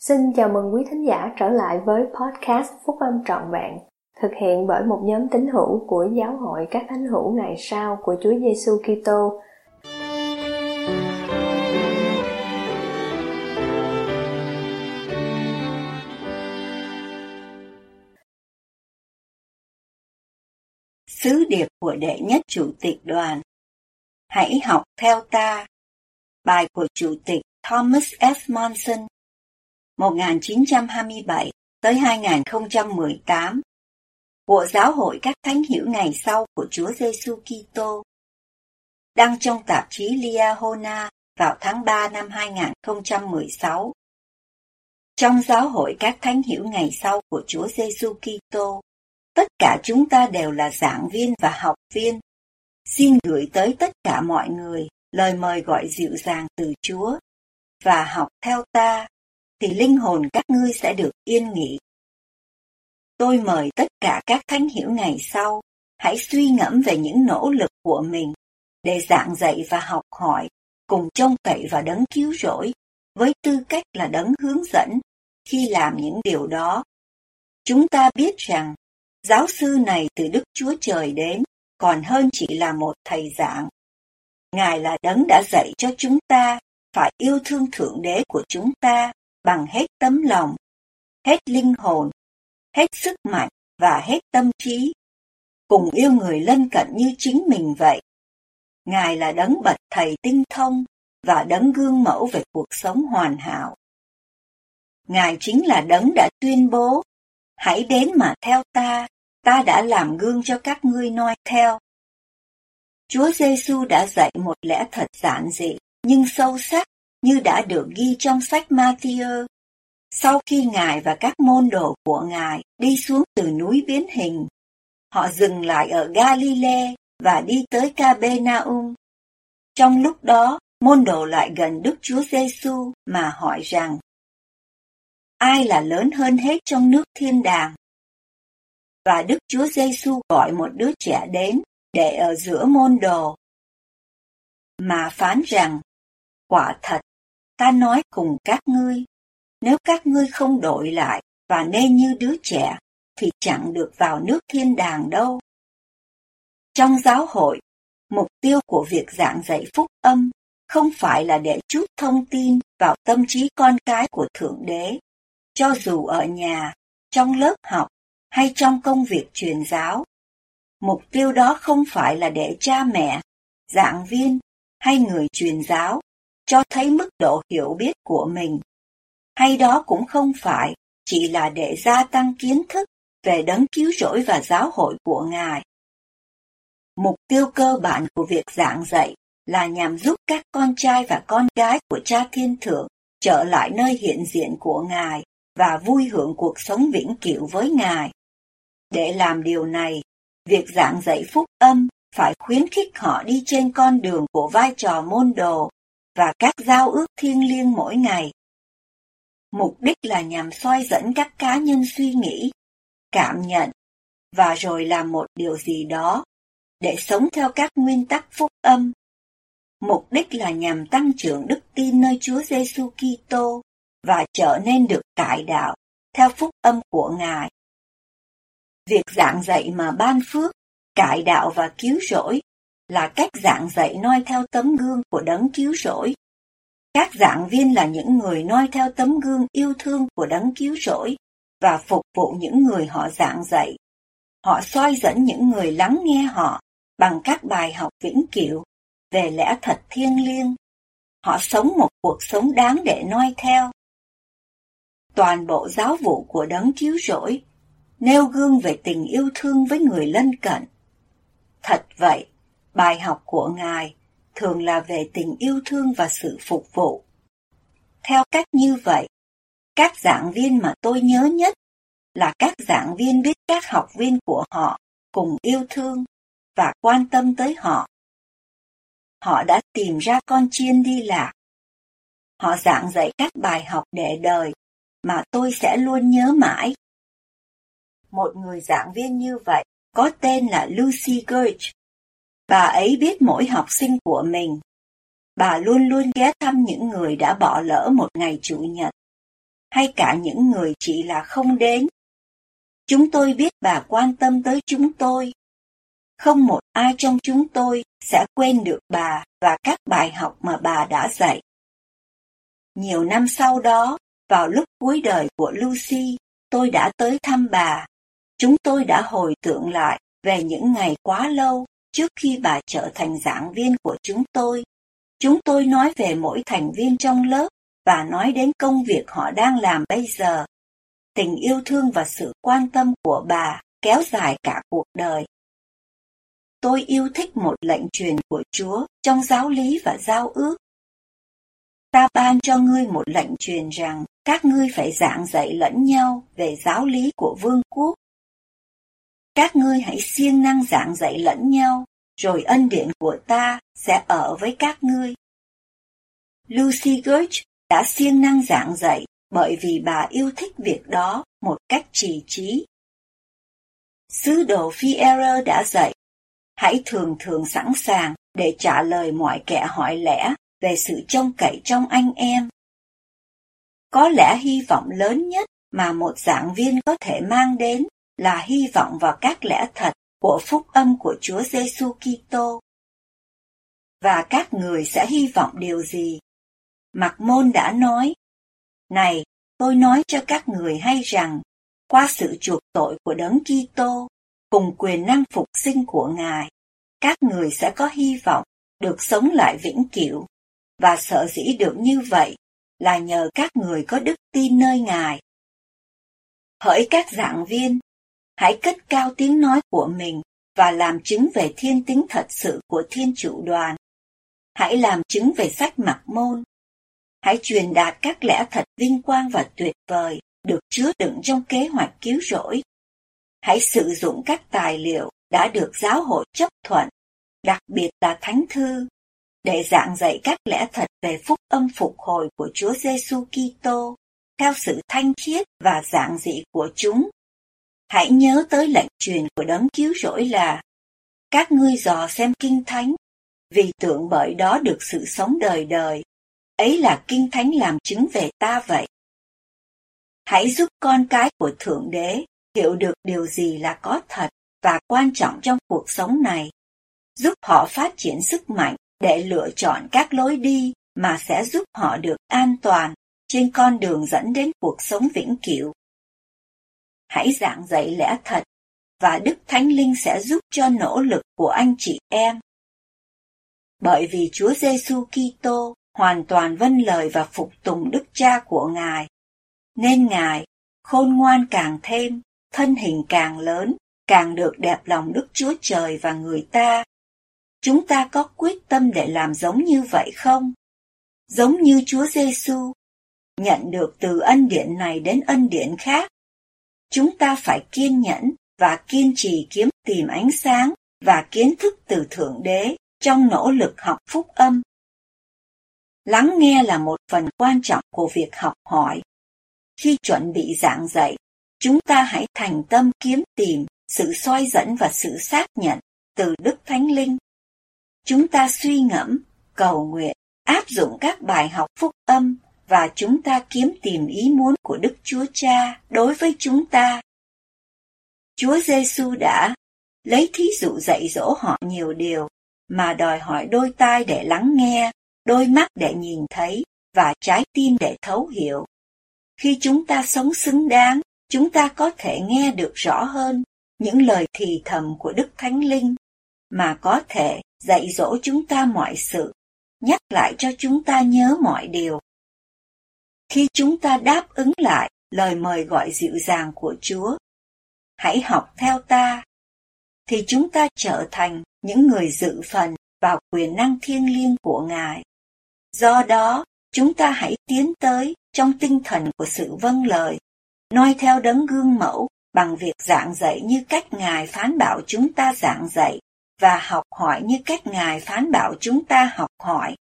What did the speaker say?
Xin chào mừng quý thính giả trở lại với podcast Phúc Âm Trọn Vẹn, thực hiện bởi một nhóm tín hữu của Giáo hội các thánh hữu ngày sau của Chúa Giêsu Kitô. Sứ điệp của đệ nhất chủ tịch đoàn Hãy học theo ta Bài của Chủ tịch Thomas F. Monson 1927 tới 2018 của Giáo hội các thánh hiểu ngày sau của Chúa Giêsu Kitô đăng trong tạp chí Liahona vào tháng 3 năm 2016. Trong Giáo hội các thánh hiểu ngày sau của Chúa Giêsu Kitô, tất cả chúng ta đều là giảng viên và học viên. Xin gửi tới tất cả mọi người lời mời gọi dịu dàng từ Chúa và học theo ta thì linh hồn các ngươi sẽ được yên nghỉ. Tôi mời tất cả các thánh hiểu ngày sau, hãy suy ngẫm về những nỗ lực của mình để giảng dạy và học hỏi, cùng trông cậy và đấng cứu rỗi, với tư cách là đấng hướng dẫn khi làm những điều đó. Chúng ta biết rằng, giáo sư này từ Đức Chúa Trời đến, còn hơn chỉ là một thầy giảng. Ngài là đấng đã dạy cho chúng ta phải yêu thương Thượng Đế của chúng ta bằng hết tấm lòng, hết linh hồn, hết sức mạnh và hết tâm trí, cùng yêu người lân cận như chính mình vậy. Ngài là đấng bậc thầy tinh thông và đấng gương mẫu về cuộc sống hoàn hảo. Ngài chính là đấng đã tuyên bố, hãy đến mà theo ta, ta đã làm gương cho các ngươi noi theo. Chúa Giêsu đã dạy một lẽ thật giản dị nhưng sâu sắc như đã được ghi trong sách Matthew. Sau khi Ngài và các môn đồ của Ngài đi xuống từ núi biến hình, họ dừng lại ở Galilee và đi tới Capernaum. Trong lúc đó, môn đồ lại gần Đức Chúa Giêsu mà hỏi rằng: Ai là lớn hơn hết trong nước thiên đàng? Và Đức Chúa Giêsu gọi một đứa trẻ đến để ở giữa môn đồ mà phán rằng quả thật ta nói cùng các ngươi, nếu các ngươi không đổi lại và nên như đứa trẻ, thì chẳng được vào nước thiên đàng đâu. Trong giáo hội, mục tiêu của việc giảng dạy phúc âm không phải là để chút thông tin vào tâm trí con cái của Thượng Đế, cho dù ở nhà, trong lớp học hay trong công việc truyền giáo. Mục tiêu đó không phải là để cha mẹ, giảng viên hay người truyền giáo cho thấy mức độ hiểu biết của mình. Hay đó cũng không phải chỉ là để gia tăng kiến thức về đấng cứu rỗi và giáo hội của Ngài. Mục tiêu cơ bản của việc giảng dạy là nhằm giúp các con trai và con gái của cha thiên thượng trở lại nơi hiện diện của Ngài và vui hưởng cuộc sống vĩnh cửu với Ngài. Để làm điều này, việc giảng dạy phúc âm phải khuyến khích họ đi trên con đường của vai trò môn đồ và các giao ước thiêng liêng mỗi ngày. Mục đích là nhằm soi dẫn các cá nhân suy nghĩ, cảm nhận và rồi làm một điều gì đó để sống theo các nguyên tắc phúc âm. Mục đích là nhằm tăng trưởng đức tin nơi Chúa Giêsu Kitô và trở nên được cải đạo theo phúc âm của Ngài. Việc giảng dạy mà ban phước, cải đạo và cứu rỗi là cách giảng dạy noi theo tấm gương của đấng cứu rỗi. Các giảng viên là những người noi theo tấm gương yêu thương của đấng cứu rỗi và phục vụ những người họ giảng dạy. Họ soi dẫn những người lắng nghe họ bằng các bài học vĩnh cửu về lẽ thật thiêng liêng. Họ sống một cuộc sống đáng để noi theo. Toàn bộ giáo vụ của đấng cứu rỗi nêu gương về tình yêu thương với người lân cận. Thật vậy, Bài học của Ngài thường là về tình yêu thương và sự phục vụ. Theo cách như vậy, các giảng viên mà tôi nhớ nhất là các giảng viên biết các học viên của họ cùng yêu thương và quan tâm tới họ. Họ đã tìm ra con chiên đi lạc. Họ giảng dạy các bài học để đời mà tôi sẽ luôn nhớ mãi. Một người giảng viên như vậy có tên là Lucy Gurch Bà ấy biết mỗi học sinh của mình. Bà luôn luôn ghé thăm những người đã bỏ lỡ một ngày Chủ nhật. hay cả những người chỉ là không đến. Chúng tôi biết bà quan tâm tới chúng tôi. Không một ai trong chúng tôi sẽ quên được bà và các bài học mà bà đã dạy. Nhiều năm sau đó, vào lúc cuối đời của Lucy, tôi đã tới thăm bà. Chúng tôi đã hồi tưởng lại về những ngày quá lâu trước khi bà trở thành giảng viên của chúng tôi. Chúng tôi nói về mỗi thành viên trong lớp và nói đến công việc họ đang làm bây giờ. Tình yêu thương và sự quan tâm của bà kéo dài cả cuộc đời. Tôi yêu thích một lệnh truyền của Chúa trong giáo lý và giao ước. Ta ban cho ngươi một lệnh truyền rằng các ngươi phải giảng dạy lẫn nhau về giáo lý của vương quốc. Các ngươi hãy siêng năng giảng dạy lẫn nhau, rồi ân điển của ta sẽ ở với các ngươi. Lucy Gertz đã siêng năng giảng dạy bởi vì bà yêu thích việc đó một cách trì trí. Sứ đồ Fierro đã dạy, hãy thường thường sẵn sàng để trả lời mọi kẻ hỏi lẽ về sự trông cậy trong anh em. Có lẽ hy vọng lớn nhất mà một giảng viên có thể mang đến là hy vọng vào các lẽ thật của phúc âm của Chúa Giêsu Kitô. Và các người sẽ hy vọng điều gì? Mặc môn đã nói, Này, tôi nói cho các người hay rằng, qua sự chuộc tội của đấng Kitô cùng quyền năng phục sinh của Ngài, các người sẽ có hy vọng được sống lại vĩnh cửu, và sợ dĩ được như vậy là nhờ các người có đức tin nơi Ngài. Hỡi các giảng viên, hãy cất cao tiếng nói của mình và làm chứng về thiên tính thật sự của thiên chủ đoàn. Hãy làm chứng về sách mặc môn. Hãy truyền đạt các lẽ thật vinh quang và tuyệt vời được chứa đựng trong kế hoạch cứu rỗi. Hãy sử dụng các tài liệu đã được giáo hội chấp thuận, đặc biệt là thánh thư, để giảng dạy các lẽ thật về phúc âm phục hồi của Chúa Giêsu Kitô theo sự thanh khiết và giảng dị của chúng. Hãy nhớ tới lệnh truyền của đấng cứu rỗi là các ngươi dò xem kinh thánh, vì tưởng bởi đó được sự sống đời đời. Ấy là kinh thánh làm chứng về ta vậy. Hãy giúp con cái của Thượng Đế hiểu được điều gì là có thật và quan trọng trong cuộc sống này, giúp họ phát triển sức mạnh để lựa chọn các lối đi mà sẽ giúp họ được an toàn trên con đường dẫn đến cuộc sống vĩnh cửu. Hãy giảng dạy lẽ thật và Đức Thánh Linh sẽ giúp cho nỗ lực của anh chị em. Bởi vì Chúa Giêsu Kitô hoàn toàn vâng lời và phục tùng Đức Cha của Ngài, nên Ngài khôn ngoan càng thêm, thân hình càng lớn, càng được đẹp lòng Đức Chúa Trời và người ta. Chúng ta có quyết tâm để làm giống như vậy không? Giống như Chúa Giêsu, nhận được từ ân điển này đến ân điển khác. Chúng ta phải kiên nhẫn và kiên trì kiếm tìm ánh sáng và kiến thức từ Thượng Đế trong nỗ lực học phúc âm. Lắng nghe là một phần quan trọng của việc học hỏi. Khi chuẩn bị giảng dạy, chúng ta hãy thành tâm kiếm tìm sự soi dẫn và sự xác nhận từ Đức Thánh Linh. Chúng ta suy ngẫm, cầu nguyện, áp dụng các bài học phúc âm và chúng ta kiếm tìm ý muốn của Đức Chúa Cha đối với chúng ta Chúa Giêsu đã lấy thí dụ dạy dỗ họ nhiều điều mà đòi hỏi đôi tai để lắng nghe, đôi mắt để nhìn thấy và trái tim để thấu hiểu. Khi chúng ta sống xứng đáng, chúng ta có thể nghe được rõ hơn những lời thì thầm của Đức Thánh Linh mà có thể dạy dỗ chúng ta mọi sự, nhắc lại cho chúng ta nhớ mọi điều. Khi chúng ta đáp ứng lại lời mời gọi dịu dàng của Chúa, hãy học theo ta, thì chúng ta trở thành những người dự phần vào quyền năng thiêng liêng của Ngài. Do đó, chúng ta hãy tiến tới trong tinh thần của sự vâng lời, noi theo đấng gương mẫu bằng việc giảng dạy như cách Ngài phán bảo chúng ta giảng dạy và học hỏi như cách Ngài phán bảo chúng ta học hỏi.